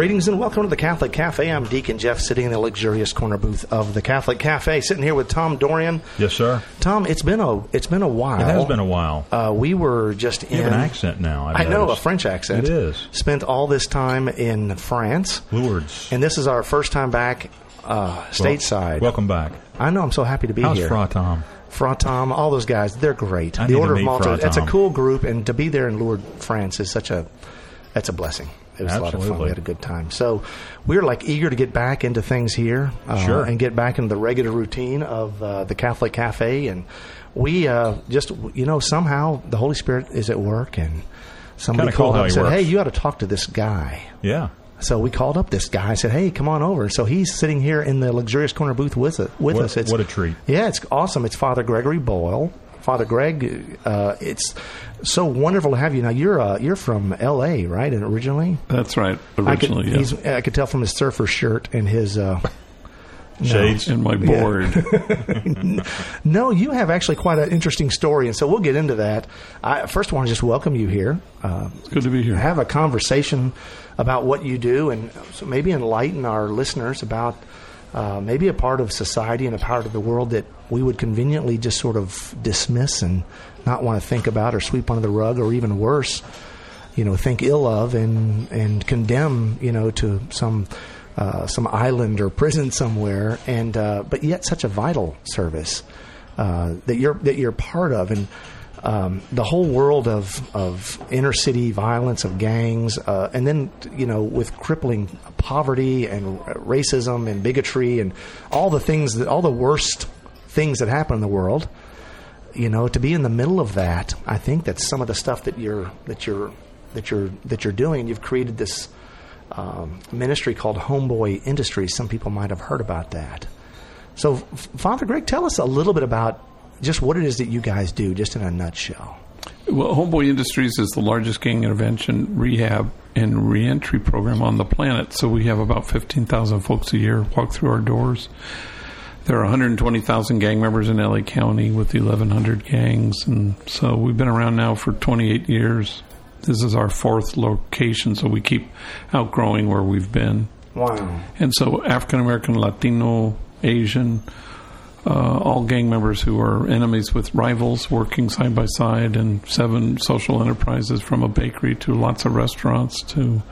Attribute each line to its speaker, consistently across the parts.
Speaker 1: Greetings and welcome to the Catholic Cafe. I'm Deacon Jeff, sitting in the luxurious corner booth of the Catholic Cafe, sitting here with Tom Dorian.
Speaker 2: Yes, sir.
Speaker 1: Tom, it's been a it's been a while.
Speaker 2: It has been a while.
Speaker 1: Uh, we were just in
Speaker 2: You have an accent now. I've
Speaker 1: I know a. French accent.
Speaker 2: It is.
Speaker 1: Spent all this time in France,
Speaker 2: Lourdes.
Speaker 1: and this is our first time back uh, stateside.
Speaker 2: Welcome back.
Speaker 1: I know. I'm so happy to be
Speaker 2: How's
Speaker 1: here.
Speaker 2: Fra Tom?
Speaker 1: Fra Tom, all those guys, they're great.
Speaker 2: I
Speaker 1: the Order of Malta, It's a cool group, and to be there in Lourdes, France, is such a that's a blessing. It was a lot of fun.
Speaker 2: Absolutely.
Speaker 1: We had a good time. So we're like eager to get back into things here, uh,
Speaker 2: Sure.
Speaker 1: and get back into the regular routine of uh, the Catholic Cafe, and we uh, just you know somehow the Holy Spirit is at work, and somebody
Speaker 2: Kinda
Speaker 1: called
Speaker 2: how
Speaker 1: up and
Speaker 2: he
Speaker 1: said,
Speaker 2: works.
Speaker 1: "Hey, you ought to talk to this guy."
Speaker 2: Yeah.
Speaker 1: So we called up this guy. I said, "Hey, come on over." So he's sitting here in the luxurious corner booth with us. With
Speaker 2: What-
Speaker 1: us. It's,
Speaker 2: what a treat.
Speaker 1: Yeah, it's awesome. It's Father Gregory Boyle. Father Greg, uh, it's so wonderful to have you. Now you're uh, you're from L.A. right? And originally,
Speaker 3: That's right.
Speaker 1: I could,
Speaker 3: Originally, yeah.
Speaker 1: he's, I could tell from his surfer shirt and his uh, no.
Speaker 2: Shades.
Speaker 3: in my board.
Speaker 1: No, you have actually quite an interesting story, and so we'll get into that. I first want to just welcome you here. Uh,
Speaker 3: It's good to be here.
Speaker 1: have a conversation about what you do and so maybe enlighten our listeners about uh, maybe a part of society and a part of the world that we would conveniently just sort of dismiss and not want to think about or sweep under the rug or even worse, you know, think ill of and and condemn, you know, to some uh, some island or prison somewhere, and uh, but yet such a vital service uh, that you're that you're part of, and um, the whole world of of inner city violence, of gangs, uh, and then you know with crippling poverty and racism and bigotry and all the things that all the worst things that happen in the world. You know, to be in the middle of that, I think that's some of the stuff that you're that you're that you're that you're doing. You've created this um, ministry called Homeboy Industries. Some people might have heard about that. So, Father Greg, tell us a little bit about just what it is that you guys do, just in a nutshell.
Speaker 3: Well, Homeboy Industries is the largest gang intervention, rehab, and reentry program on the planet. So we have about 15,000 folks a year walk through our doors. There are 120,000 gang members in LA County with 1,100 gangs. And so we've been around now for 28 years. This is our fourth location, so we keep outgrowing where we've been.
Speaker 1: Wow.
Speaker 3: And so African American, Latino, Asian, uh, all gang members who are enemies with rivals working side by side, and seven social enterprises from a bakery to lots of restaurants to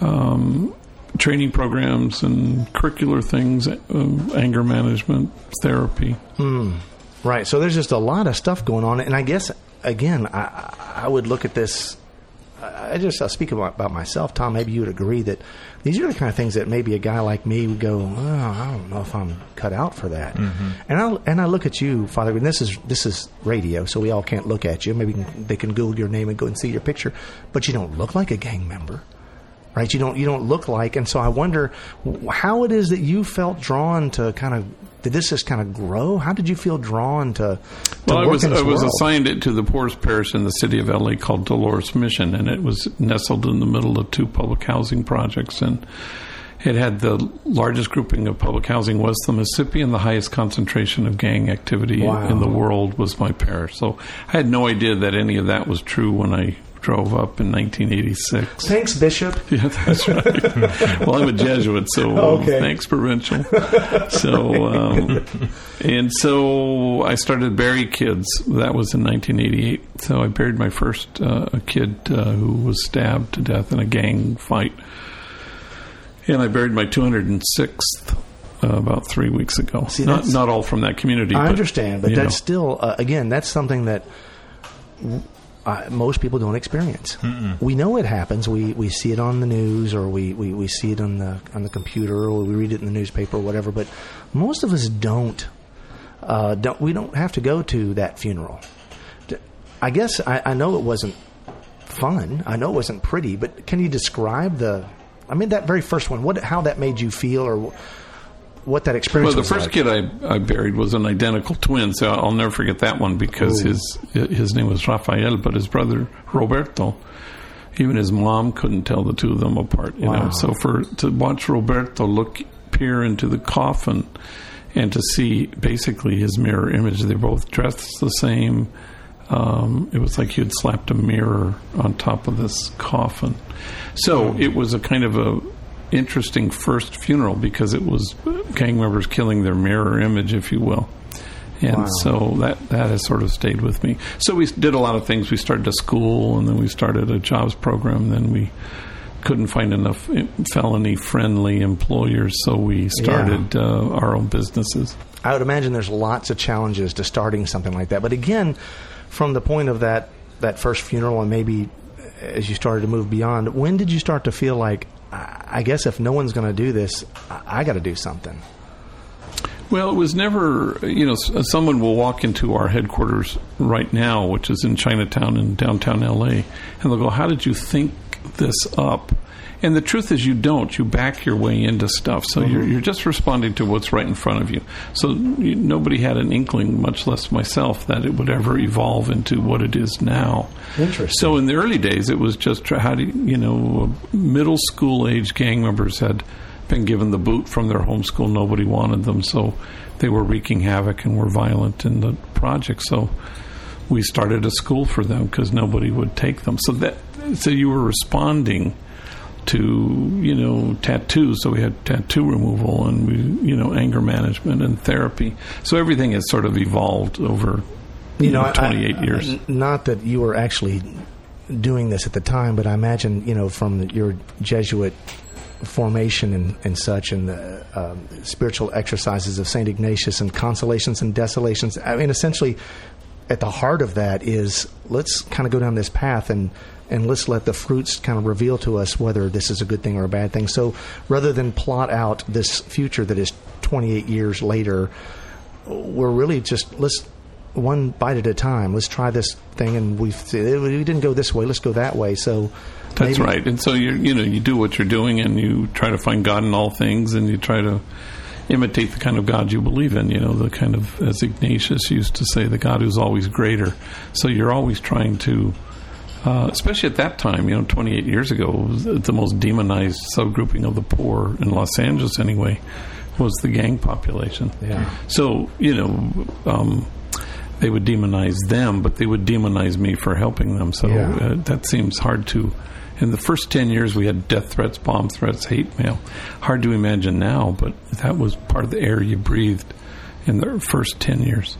Speaker 3: um, training programs and curricular things, um, anger management, therapy.
Speaker 1: Right. So there's just a lot of stuff going on, and I guess again, I, I would look at this. I just I'll speak about, about myself, Tom. Maybe you would agree that these are the kind of things that maybe a guy like me would go, oh, I don't know if I'm cut out for that. Mm-hmm. And I and I look at you, Father. And this is this is radio, so we all can't look at you. Maybe can, they can Google your name and go and see your picture, but you don't look like a gang member right? You don't you don't look like, and so I wonder how it is that you felt drawn to kind of did this just kind of grow? How did you feel drawn to? to
Speaker 3: Well, I was
Speaker 1: in this
Speaker 3: I was
Speaker 1: world?
Speaker 3: assigned it to the poorest parish in the city of LA called Dolores Mission, and it was nestled in the middle of two public housing projects, and it had the largest grouping of public housing west of the Mississippi, and the highest concentration of gang activity
Speaker 1: Wow.
Speaker 3: in the world was my parish. So I had no idea that any of that was true when I drove up in 1986.
Speaker 1: Thanks, Bishop.
Speaker 3: Yeah, that's right. well, I'm a Jesuit, so um,
Speaker 1: Okay.
Speaker 3: thanks, provincial. So, um, and so I started bury kids. That was in 1988. So I buried my first uh, kid uh, who was stabbed to death in a gang fight, and I buried my 206th. Uh, about three weeks ago.
Speaker 1: See,
Speaker 3: not not all from that community.
Speaker 1: I
Speaker 3: but,
Speaker 1: understand, but that's
Speaker 3: know.
Speaker 1: still uh, again that's something that. Uh, most people don't experience. We know it happens. We we see it on the news, or we, we, we see it on the on the computer, or we read it in the newspaper, or whatever. But most of us don't. Uh, don't we don't have to go to that funeral. I guess I, I know it wasn't fun. I know it wasn't pretty, but can you describe the? I mean, that very first one. What how that made you feel, or what that experience
Speaker 3: Well, the first
Speaker 1: like.
Speaker 3: kid I, I buried was an identical twin, so I'll never forget that one because
Speaker 1: Ooh.
Speaker 3: his his name was Rafael, but his brother Roberto, even his mom couldn't tell the two of them apart. You
Speaker 1: Wow.
Speaker 3: know, so for to watch Roberto look peer into the coffin and to see basically his mirror image, they're both dressed the same. Um, it was like had slapped a mirror on top of this coffin. So it was a kind of a interesting first funeral because it was gang members killing their mirror image, if you will. And
Speaker 1: Wow.
Speaker 3: so that that has sort of stayed with me. So we did a lot of things. We started a school, and then we started a jobs program. Then we couldn't find enough felony friendly employers, so we started uh, our own businesses.
Speaker 1: I would imagine there's lots of challenges to starting something like that. But again, from the point of that that first funeral, and maybe as you started to move beyond, when did you start to feel like, I guess if no one's going to do this, I, I got to do something?
Speaker 3: Well, it was never, you know, uh, someone will walk into our headquarters right now, which is in Chinatown in downtown LA, and they'll go, How did you think this up? And the truth is, you don't. You back your way into stuff. So you're, mm-hmm. you're just responding to what's right in front of you. So you, nobody had an inkling, much less myself, that it would ever evolve into what it is now.
Speaker 1: Interesting.
Speaker 3: So in the early days, it was just how do you, you know, middle school age gang members had been given the boot from their home school. Nobody wanted them, so they were wreaking havoc and were violent in the project. So we started a school for them because nobody would take them. So that so you were responding to you know tattoos. So we had tattoo removal and we you know anger management and therapy. So everything has sort of evolved over
Speaker 1: you know, I-
Speaker 3: 28
Speaker 1: I-
Speaker 3: years.
Speaker 1: n- Not that you were actually doing this at the time, but I imagine you know from your Jesuit formation and, and such, and the um, spiritual exercises of Saint Ignatius and consolations and desolations. I mean, essentially, at the heart of that is let's kind of go down this path and and let's let the fruits kind of reveal to us whether this is a good thing or a bad thing. So rather than plot out this future that is 28 years later, we're really just let's one bite at a time. Let's try this thing, and we we didn't go this way. Let's go that way. So
Speaker 3: That's
Speaker 1: maybe-
Speaker 3: right. And so you you know you do what you're doing, and you try to find God in all things, and you try to imitate the kind of God you believe in. You know, the kind of as Ignatius used to say, the God who's always greater. So you're always trying to. Uh, especially at that time, you know, 28 years ago, the most demonized subgrouping of the poor in Los Angeles, anyway, was the gang population.
Speaker 1: Yeah.
Speaker 3: So, you know, um, they would demonize them, but they would demonize me for helping them. So
Speaker 1: Yeah.
Speaker 3: uh, that seems hard to. In the first 10 years, we had death threats, bomb threats, hate mail. Hard to imagine now, but that was part of the air you breathed in the first 10 years.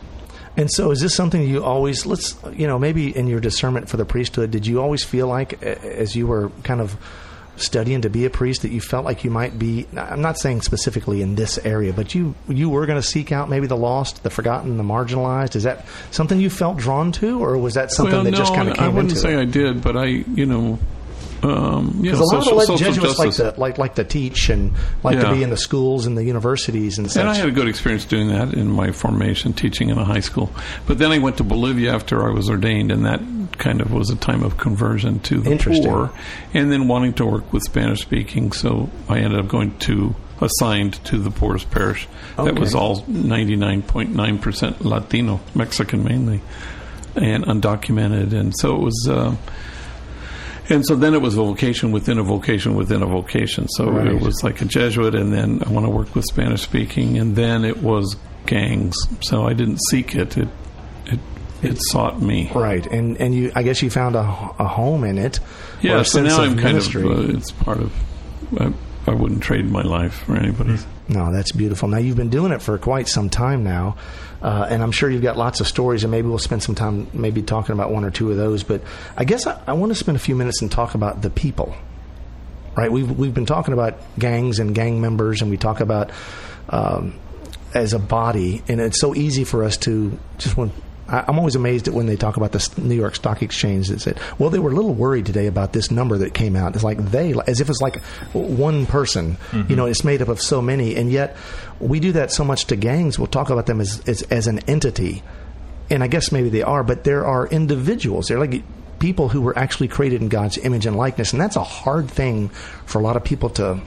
Speaker 1: And so, is this something you always let's you know maybe in your discernment for the priesthood, did you always feel like as you were kind of studying to be a priest that you felt like you might be? I'm not saying specifically in this area, but you you were going to seek out maybe the lost, the forgotten, the marginalized. Is that something you felt drawn to, or was that something
Speaker 3: well,
Speaker 1: that
Speaker 3: no,
Speaker 1: just kind of came
Speaker 3: I wouldn't say
Speaker 1: it?
Speaker 3: I did, but I, you know, um, you know,
Speaker 1: Because a lot
Speaker 3: social,
Speaker 1: of the Jesuits like to like like to teach and like
Speaker 3: Yeah.
Speaker 1: to be in the schools and the universities and such.
Speaker 3: And I had a good experience doing that in my formation, teaching in a high school. But then I went to Bolivia after I was ordained, and that kind of was a time of conversion to the poor, and then wanting to work with Spanish speaking. So I ended up going to assigned to the poorest parish. That was all ninety nine point nine percent Latino, Mexican mainly, and undocumented, and so it was. Uh, and so then it was a vocation within a vocation within a vocation. So
Speaker 1: Right.
Speaker 3: it was like a Jesuit, and then I want to work with Spanish speaking, and then it was gangs. So I didn't seek it; it it it sought me.
Speaker 1: right, and and you I guess you found a, a home in it.
Speaker 3: Yeah. So now I'm kind of uh, it's part of. I, I wouldn't trade my life for anybody's.
Speaker 1: No, that's beautiful. Now you've been doing it for quite some time now, uh, and I'm sure you've got lots of stories, and maybe we'll spend some time maybe talking about one or two of those. But I guess I, I want to spend a few minutes and talk about the people. Right? We've we've been talking about gangs and gang members, and we talk about um, as a body, and it's so easy for us to just when. I- I'm always amazed at when they talk about the New York Stock Exchange. That said, "Well, they were a little worried today about this number that came out." It's like they, as if it's like one person. Mm-hmm. You know, it's made up of so many, and yet we do that so much to gangs. We'll talk about them as as, as an entity, and I guess maybe they are, but there are individuals. They're like people who were actually created in God's image and likeness, and that's a hard thing for a lot of people to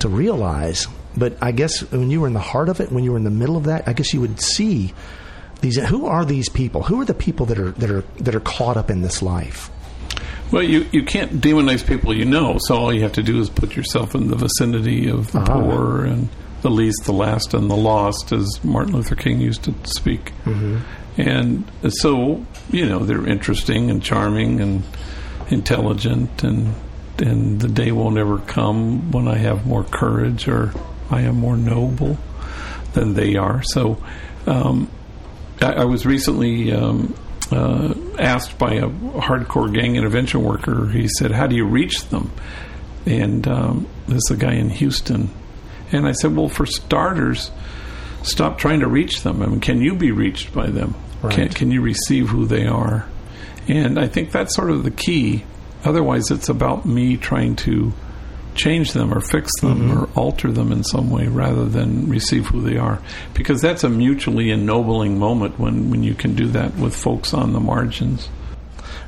Speaker 1: to realize. but I guess when you were in the heart of it, when you were in the middle of that, I guess you would see these. Who are these people? Who are the people that are that are that are caught up in this life?
Speaker 3: Well, you, you can't demonize people you know, so all you have to do is put yourself in the vicinity of the
Speaker 1: Uh-huh.
Speaker 3: poor and the least, the last, and the lost, as Martin Luther King used to speak. And so, you know, they're interesting and charming and intelligent, and and the day won't ever come when I have more courage or I am more noble than they are. So, um, I, I was recently um, uh, asked by a hardcore gang intervention worker. He said, "How do you reach them?" And um, this is a guy in Houston, and I said, "Well, for starters, stop trying to reach them. I mean, can you be reached by them? Can, can you receive who they are?" And I think that's sort of the key. Otherwise, it's about me trying to change them or fix them or alter them in some way rather than receive who they are. Because that's a mutually ennobling moment when, when you can do that with folks on the margins.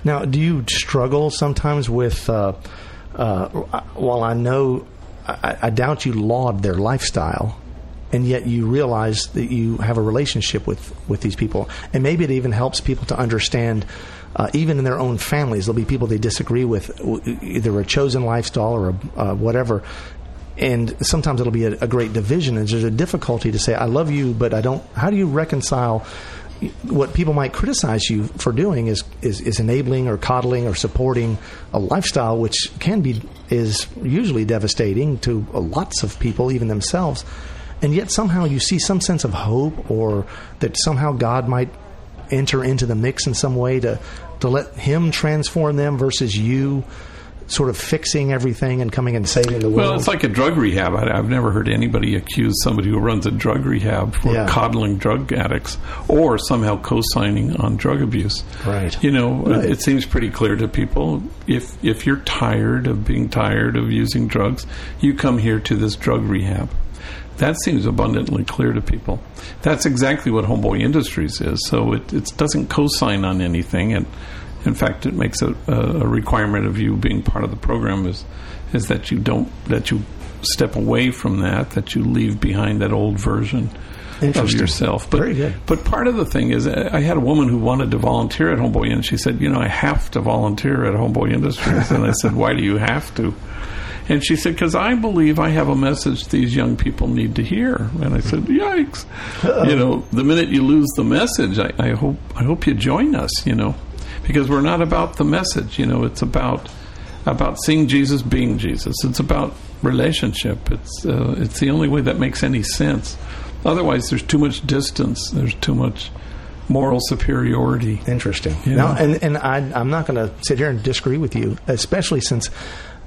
Speaker 1: Now, do you struggle sometimes with? Uh, uh, while I know, I, I doubt you laud their lifestyle, and yet you realize that you have a relationship with with these people, and maybe it even helps people to understand. Uh, even in their own families, there'll be people they disagree with, either a chosen lifestyle or a, uh, whatever, and sometimes it'll be a, a great division. And there's a difficulty to say, "I love you," but I don't. How do you reconcile what people might criticize you for doing is, is, is enabling or coddling or supporting a lifestyle which can be is usually devastating to lots of people, even themselves, and yet somehow you see some sense of hope or that somehow God might enter into the mix in some way to to let Him transform them versus you sort of fixing everything and coming and saving the world.
Speaker 3: Well, it's like a drug rehab. I, I've never heard anybody accuse somebody who runs a drug rehab for
Speaker 1: Yeah.
Speaker 3: coddling drug addicts or somehow co-signing on drug abuse.
Speaker 1: Right.
Speaker 3: You know,
Speaker 1: Right.
Speaker 3: it, it seems pretty clear to people. If if you're tired of being tired of using drugs, you come here to this drug rehab. That seems abundantly clear to people. That's exactly what Homeboy Industries is. So it, it doesn't co-sign on anything, and in fact, it makes a, a, requirement of you being part of the program is is that you don't that you step away from that, that you leave behind that old version of yourself. But
Speaker 1: Very good.
Speaker 3: but part of the thing is, I had a woman who wanted to volunteer at Homeboy, and she said, "You know, I have to volunteer at Homeboy Industries." and I said, "Why do you have to?" And she said, "Because I believe I have a message these young people need to hear." And I said, "Yikes!" You know, the minute you lose the message, I, I hope I hope you join us. You know, because we're not about the message. You know, it's about about seeing Jesus being Jesus. It's about relationship. It's uh, it's the only way that makes any sense. Otherwise, there's too much distance. There's too much moral superiority.
Speaker 1: Interesting.
Speaker 3: Yeah.
Speaker 1: Now, and and I, I'm not going to sit here and disagree with you, especially since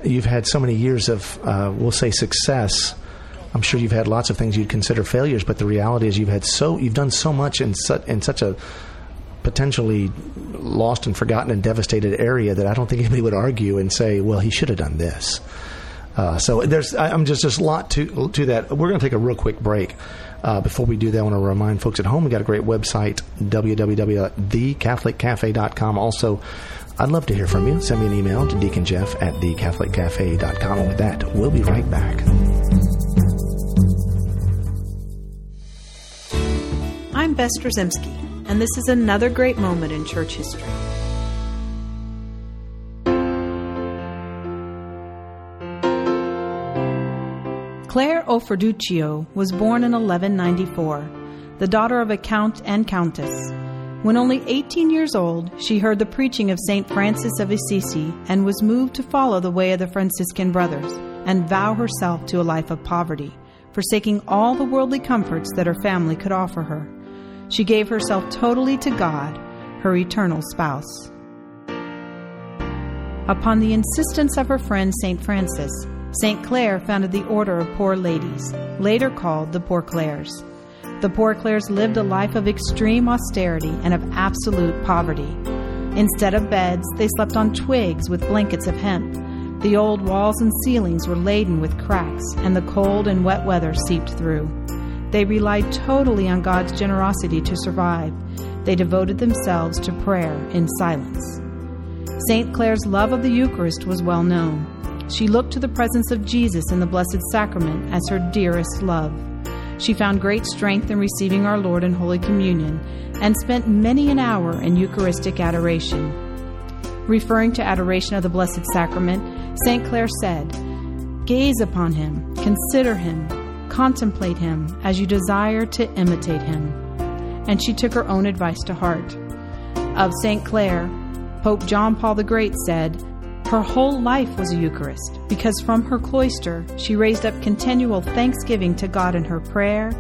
Speaker 1: you've had so many years of, uh, we'll say, success. I'm sure you've had lots of things you'd consider failures, but the reality is you've had so you've done so much in such in such a potentially lost and forgotten and devastated area that I don't think anybody would argue and say, well, he should have done this. Uh, so there's, I, I'm just there's a lot to to that. We're going to take a real quick break. Uh, before we do that, I want to remind folks at home we got a great website www.thecatholiccafe.com. Also, I'd love to hear from you. Send me an email to Deacon Jeff at thecatholiccafe.com. And with that, we'll be right back.
Speaker 4: I'm Bess Drzymala, and this is another great moment in church history. Clare Offreduccio was born in 1194, the daughter of a count and countess. When only 18 years old, she heard the preaching of St. Francis of Assisi and was moved to follow the way of the Franciscan brothers and vow herself to a life of poverty, forsaking all the worldly comforts that her family could offer her. She gave herself totally to God, her eternal spouse. Upon the insistence of her friend St. Francis, St. Clare founded the Order of Poor Ladies, later called the Poor Clares. The Poor Clares lived a life of extreme austerity and of absolute poverty. Instead of beds, they slept on twigs with blankets of hemp. The old walls and ceilings were laden with cracks, and the cold and wet weather seeped through. They relied totally on God's generosity to survive. They devoted themselves to prayer in silence. St. Clare's love of the Eucharist was well known. she looked to the presence of Jesus in the Blessed Sacrament as her dearest love. She found great strength in receiving our Lord in Holy Communion and spent many an hour in Eucharistic adoration. Referring to adoration of the Blessed Sacrament, St. Clare said, Gaze upon him, consider him, contemplate him as you desire to imitate him. And she took her own advice to heart. Of St. Clare, Pope John Paul the Great said, her whole life was a Eucharist because from her cloister she raised up continual thanksgiving to God in her prayer,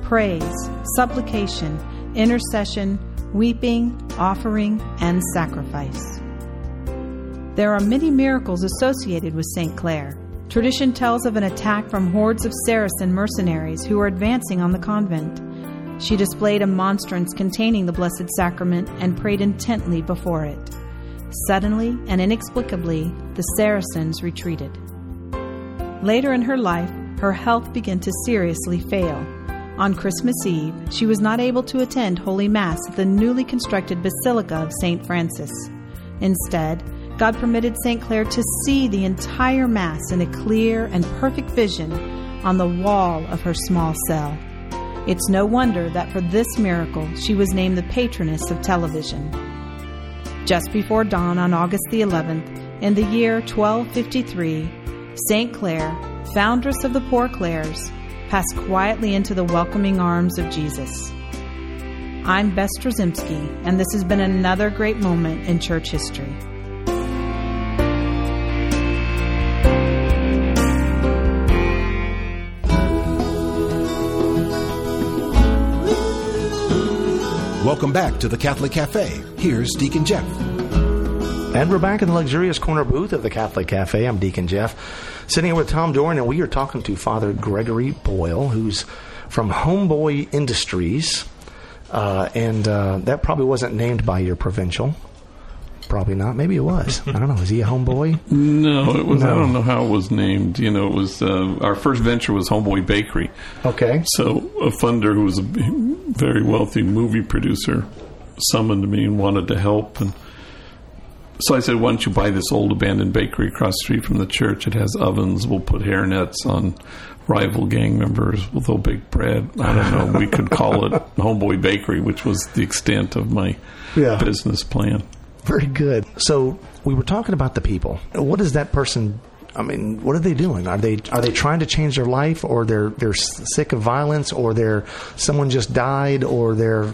Speaker 4: praise, supplication, intercession, weeping, offering, and sacrifice. There are many miracles associated with St. Clare. Tradition tells of an attack from hordes of Saracen mercenaries who were advancing on the convent. She displayed a monstrance containing the Blessed Sacrament and prayed intently before it. Suddenly and inexplicably, the Saracens retreated. Later in her life, her health began to seriously fail. On Christmas Eve, she was not able to attend Holy Mass at the newly constructed Basilica of St. Francis. Instead, God permitted St. Clare to see the entire Mass in a clear and perfect vision on the wall of her small cell. It's no wonder that for this miracle she was named the patroness of television. Just before dawn on August the 11th, in the year 1253, St. Clare, foundress of the Poor Clares, passed quietly into the welcoming arms of Jesus. I'm Bess Drzymala, and this has been another great moment in church history.
Speaker 5: Welcome back to the Catholic Cafe. Here's Deacon Jeff.
Speaker 1: And we're back in the luxurious corner booth of the Catholic Cafe. I'm Deacon Jeff, sitting here with Tom Doran, and we are talking to Father Gregory Boyle, who's from Homeboy Industries. Uh, and uh, that probably wasn't named by your provincial. Probably not. Maybe it was. I don't know. Is he a homeboy?
Speaker 3: No, it was. I don't know how it was named. You know, it was uh, our first venture was Homeboy Bakery.
Speaker 1: Okay.
Speaker 3: So a funder who was a very wealthy movie producer summoned me and wanted to help, and so I said, "Why don't you buy this old abandoned bakery across the street from the church? It has ovens. We'll put hairnets on." Rival gang members with they'll bake bread. I don't know. We could call it Homeboy Bakery, which was the extent of my
Speaker 1: Yeah.
Speaker 3: business plan.
Speaker 1: Very good. So we were talking about the people. What is that person? I mean, what are they doing? Are they are they trying to change their life, or they're they're sick of violence, or they're someone just died, or they're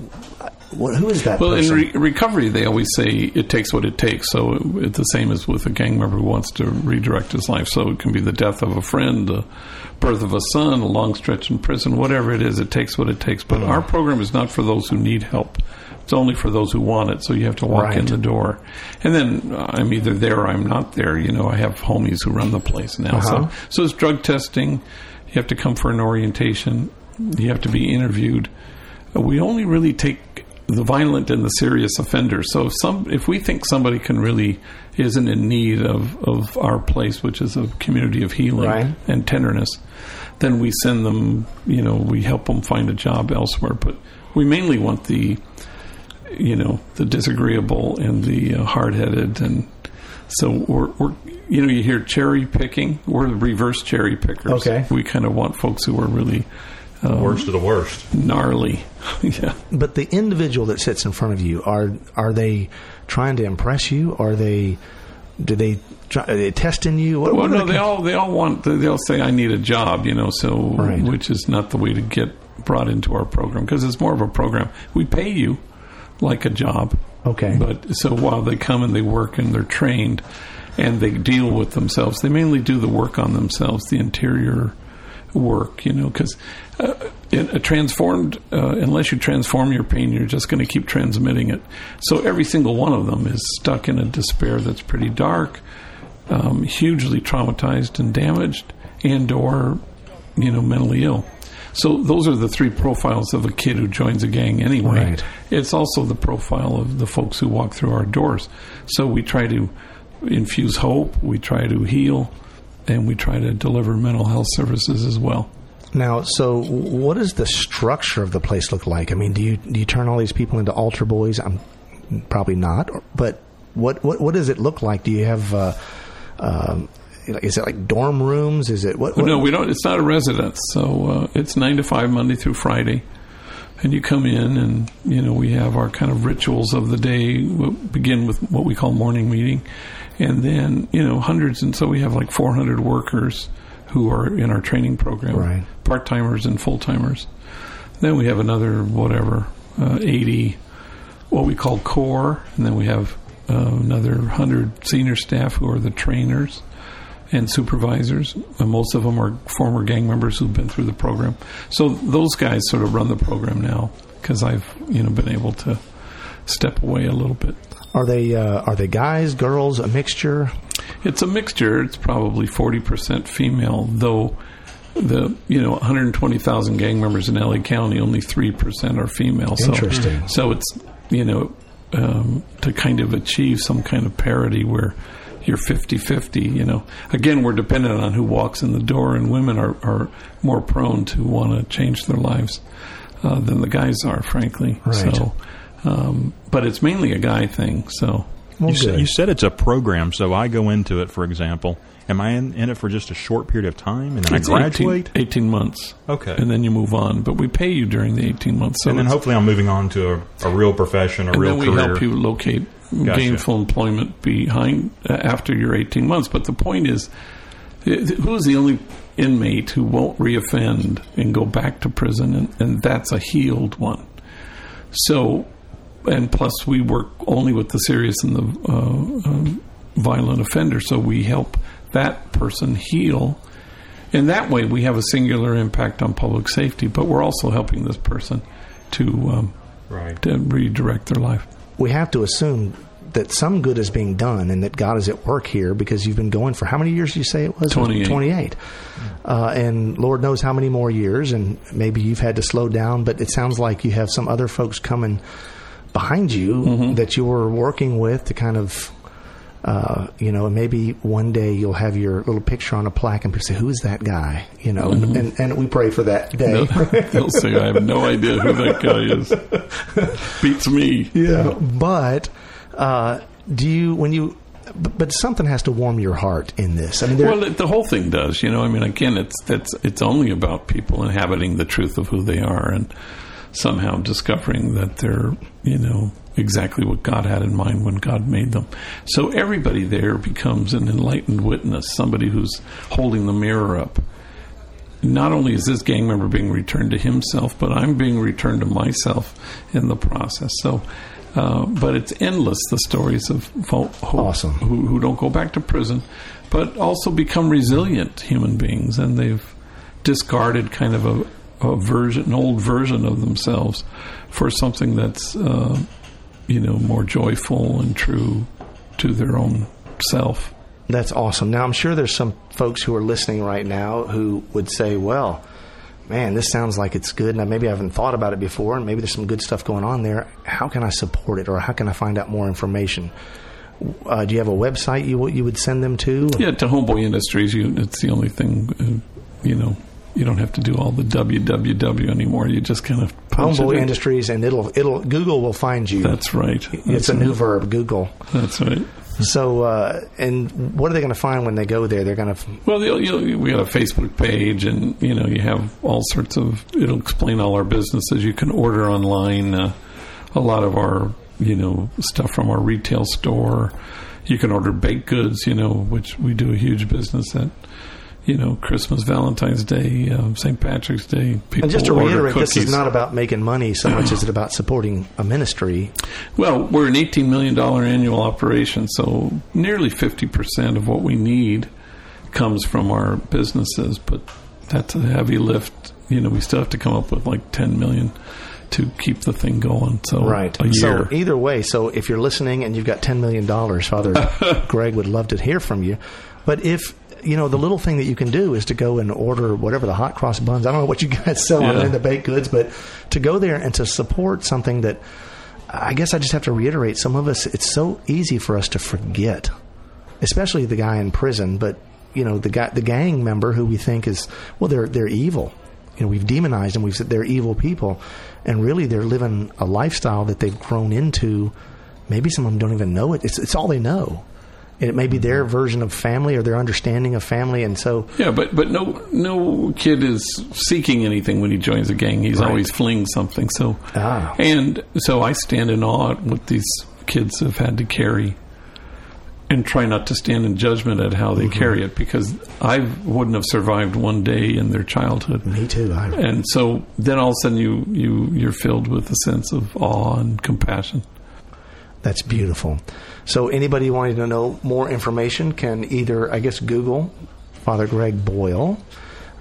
Speaker 1: what, who is that
Speaker 3: Well, in re- recovery, they always say it takes what it takes. So it, it's the same as with a gang member who wants to redirect his life. So it can be the death of a friend, the birth of a son, a long stretch in prison, whatever it is. It takes what it takes. But
Speaker 1: Mm-hmm.
Speaker 3: our program is not for those who need help. It's only for those who want it. So you have to walk in the door, and then uh, I'm either there or I'm not there. You know, I have homies who run the place now.
Speaker 1: Uh-huh.
Speaker 3: So so it's drug testing. You have to come for an orientation. You have to be interviewed. We only really take the violent and the serious offenders. So if some, if we think somebody can really isn't in need of, of our place, which is a community of healing
Speaker 1: Right.
Speaker 3: and tenderness, then we send them. You know, we help them find a job elsewhere. But we mainly want the, you know, the disagreeable and the uh, hard-headed, and so we're, we're, you know, you hear cherry picking. We're the reverse cherry pickers.
Speaker 1: Okay.
Speaker 3: we kind of want folks who are really
Speaker 2: Worst of the worst.
Speaker 3: gnarly. yeah.
Speaker 1: but the individual that sits in front of you are are they trying to impress you? Are they do they try, are they testing you? What,
Speaker 3: Well,
Speaker 1: what
Speaker 3: no,
Speaker 1: the-
Speaker 3: they all they all want they'll say I need a job, you know, so
Speaker 1: Right.
Speaker 3: which is not the way to get brought into our program because it's more of a program. We pay you like a job,
Speaker 1: Okay.
Speaker 3: but so while they come and they work and they're trained and they deal with themselves, they mainly do the work on themselves, the interior work, you know, because uh, a transformed, uh, unless you transform your pain, you're just going to keep transmitting it. So every single one of them is stuck in a despair that's pretty dark, um, hugely traumatized and damaged, and or you know mentally ill. So those are the three profiles of a kid who joins a gang anyway.
Speaker 1: Right.
Speaker 3: It's also the profile of the folks who walk through our doors. So we try to infuse hope, we try to heal, and we try to deliver mental health services as well.
Speaker 1: Now, so what does the structure of the place look like? I mean, do you do you turn all these people into altar boys? I'm probably not, but what what what does it look like? Do you have uh, um, is it like dorm rooms? Is it what? what
Speaker 3: no, we don't. It's not a residence, so uh, it's nine to five Monday through Friday, and you come in, and you know we have our kind of rituals of the day. We begin with what we call morning meeting, and then you know hundreds, and so we have like four hundred workers who are in our training program,
Speaker 1: Right.
Speaker 3: part timers and full timers. Then we have another whatever uh, eighty, what we call core, and then we have uh, another hundred senior staff who are the trainers and supervisors. And most of them are former gang members who've been through the program. So those guys sort of run the program now because I've you know been able to step away a little bit.
Speaker 1: Are they uh, are they guys, girls, a mixture?
Speaker 3: It's a mixture. It's probably forty percent female, though. The you know 120,000 gang members in LA County, only three percent are female. So,
Speaker 1: Interesting.
Speaker 3: So it's you know um, to kind of achieve some kind of parity where you're 50-50, You know, again we're dependent on who walks in the door, and women are, are more prone to want to change their lives uh, than the guys are, frankly.
Speaker 1: Right.
Speaker 3: So, um, but it's mainly a guy thing. So
Speaker 1: Well,
Speaker 6: You, sa-
Speaker 1: good.
Speaker 6: you said it's a program, so I go into it, for example. Am I in, in it for just a short period of time and then
Speaker 3: It's
Speaker 6: I graduate?
Speaker 3: 18, 18 months.
Speaker 6: Okay.
Speaker 3: And then you move on. But we pay you during the 18 months. So
Speaker 6: and then hopefully I'm moving on to a, a real profession, a
Speaker 3: and
Speaker 6: real
Speaker 3: then we
Speaker 6: career.
Speaker 3: help you locate
Speaker 6: Gotcha.
Speaker 3: gainful employment behind uh, after your 18 months. But the point is, who's the only inmate who won't reoffend and go back to prison? And, and that's a healed one. So, and plus we work only with the serious and the uh, um, violent offender. So we help that person heal. And that way we have a singular impact on public safety, but we're also helping this person to, um,
Speaker 6: Right.
Speaker 3: to redirect their life.
Speaker 1: We have to assume that some good is being done and that God is at work here because you've been going for how many years do you say it was?
Speaker 3: 28.
Speaker 1: 28. Uh, and Lord knows how many more years, and maybe you've had to slow down, but it sounds like you have some other folks coming behind you
Speaker 3: Mm-hmm.
Speaker 1: that you were working with to kind of. Uh, you know, maybe one day you'll have your little picture on a plaque and people say, "Who is that guy?" You know, and, and, and we pray for that day.
Speaker 3: Mm-hmm. They'll, say, I have no idea who that guy is. Beats me.
Speaker 1: Yeah, but uh, do you when you? But, but something has to warm your heart in this. I mean,
Speaker 3: Well, the whole thing does. You know, I mean, again, it's it's it's only about people inhabiting the truth of who they are and somehow discovering that they're you know exactly what God had in mind when God made them. So everybody there becomes an enlightened witness, somebody who's holding the mirror up. Not only is this gang member being returned to himself, but I'm being returned to myself in the process. So. Uh, but it's endless the stories of folk who,
Speaker 1: Awesome.
Speaker 3: who, who don't go back to prison, but also become resilient human beings, and they've discarded kind of a, a version, an old version of themselves, for something that's uh, you know more joyful and true to their own self.
Speaker 1: That's awesome. Now, I'm sure there's some folks who are listening right now who would say, well, man, this sounds like it's good, and maybe I haven't thought about it before, and maybe there's some good stuff going on there. How can I support it, or how can I find out more information? Uh, do you have a website you you would send them to?
Speaker 3: Yeah, to Homeboy Industries, you, it's the only thing. Uh, you know, you don't have to do all the www anymore. You just kind of punch
Speaker 1: Homeboy
Speaker 3: it in.
Speaker 1: Industries, and it'll it'll Google will find you.
Speaker 3: That's right.
Speaker 1: it's
Speaker 3: That's
Speaker 1: a new
Speaker 3: right.
Speaker 1: verb, Google.
Speaker 3: That's right.
Speaker 1: So, uh, and what are they going to find when they go there? They're going to
Speaker 3: Well, you'll, you'll, we got a Facebook page, and you know you have all sorts of. It'll explain all our businesses. You can order online uh, a lot of our you know stuff from our retail store. You can order baked goods, you know, which we do a huge business at. You know, Christmas, Valentine's Day, uh, St. Patrick's Day. People
Speaker 1: And just to reiterate,
Speaker 3: cookies.
Speaker 1: this is not about making money so much as it about supporting a ministry.
Speaker 3: Well, we're an $18 million annual operation, so nearly 50% of what we need comes from our businesses, but that's a heavy lift. You know, we still have to come up with like 10 million to keep the thing going. So
Speaker 1: Right. So either way, so if you're listening and you've got ten million dollars, Father Greg would love to hear from you. But if you know the little thing that you can do is to go and order whatever the hot cross buns. I don't know what you guys sell
Speaker 3: Yeah.
Speaker 1: in the baked goods, but to go there and to support something that I guess I just have to reiterate. Some of us, it's so easy for us to forget, especially the guy in prison. But you know the guy, the gang member who we think is well, they're they're evil. You know, we've demonized them. We've said they're evil people, and really they're living a lifestyle that they've grown into. Maybe some of them don't even know it. It's it's all they know, it may be their version of family or their understanding of family, and so
Speaker 3: Yeah, but but no no kid is seeking anything when he joins a gang. He's
Speaker 1: Right.
Speaker 3: always fleeing something. So
Speaker 1: Ah.
Speaker 3: and so I stand in awe at what these kids have had to carry, and try not to stand in judgment at how they
Speaker 1: Mm-hmm.
Speaker 3: carry it because I wouldn't have survived one day in their childhood.
Speaker 1: me too. I,
Speaker 3: And so then all of a sudden you you you're filled with a sense of awe and compassion.
Speaker 1: That's beautiful. So anybody wanting to know more information can either, I guess, Google Father Greg Boyle,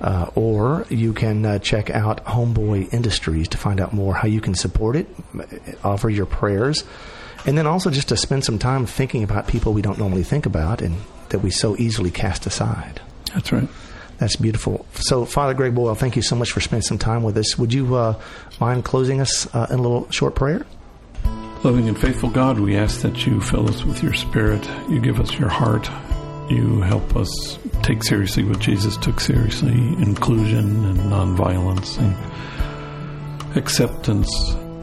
Speaker 1: uh, or you can uh, check out Homeboy Industries to find out more how you can support it, offer your prayers, and then also just to spend some time thinking about people we don't normally think about and that we so easily cast aside.
Speaker 3: That's right.
Speaker 1: That's beautiful. So, Father Greg Boyle, thank you so much for spending some time with us. Would you uh, mind closing us uh, in a little short prayer?
Speaker 3: Loving and faithful God, we ask that you fill us with your spirit. You give us your heart. You help us take seriously what Jesus took seriously inclusion and nonviolence and acceptance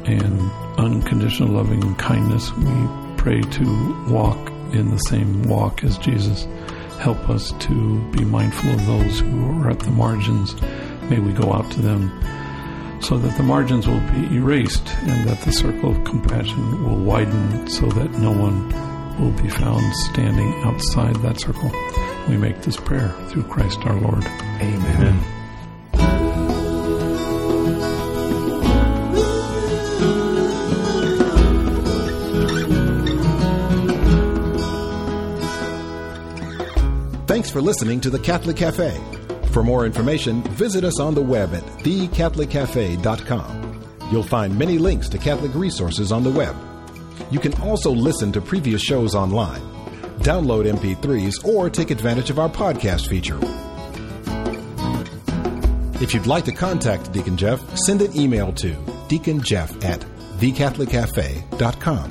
Speaker 3: and unconditional loving and kindness. We pray to walk in the same walk as Jesus. Help us to be mindful of those who are at the margins. May we go out to them so that the margins will be erased and that the circle of compassion will widen so that no one will be found standing outside that circle. We make this prayer through Christ our Lord.
Speaker 1: Amen.
Speaker 5: Thanks for listening to the Catholic Cafe. For more information, visit us on the web at thecatholiccafe.com. You'll find many links to Catholic resources on the web. You can also listen to previous shows online, download MP3s, or take advantage of our podcast feature. If you'd like to contact Deacon Jeff, send an email to deaconjeff at thecatholiccafe.com.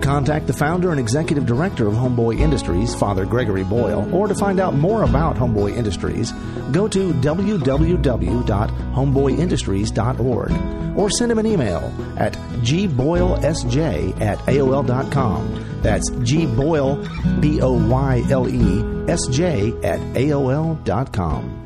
Speaker 1: Contact the founder and executive director of Homeboy Industries, Father Gregory Boyle, or to find out more about Homeboy Industries, go to www.homeboyindustries.org or send him an email at gboylesj at aol.com. That's gboyle, B O Y L E, S J at aol.com.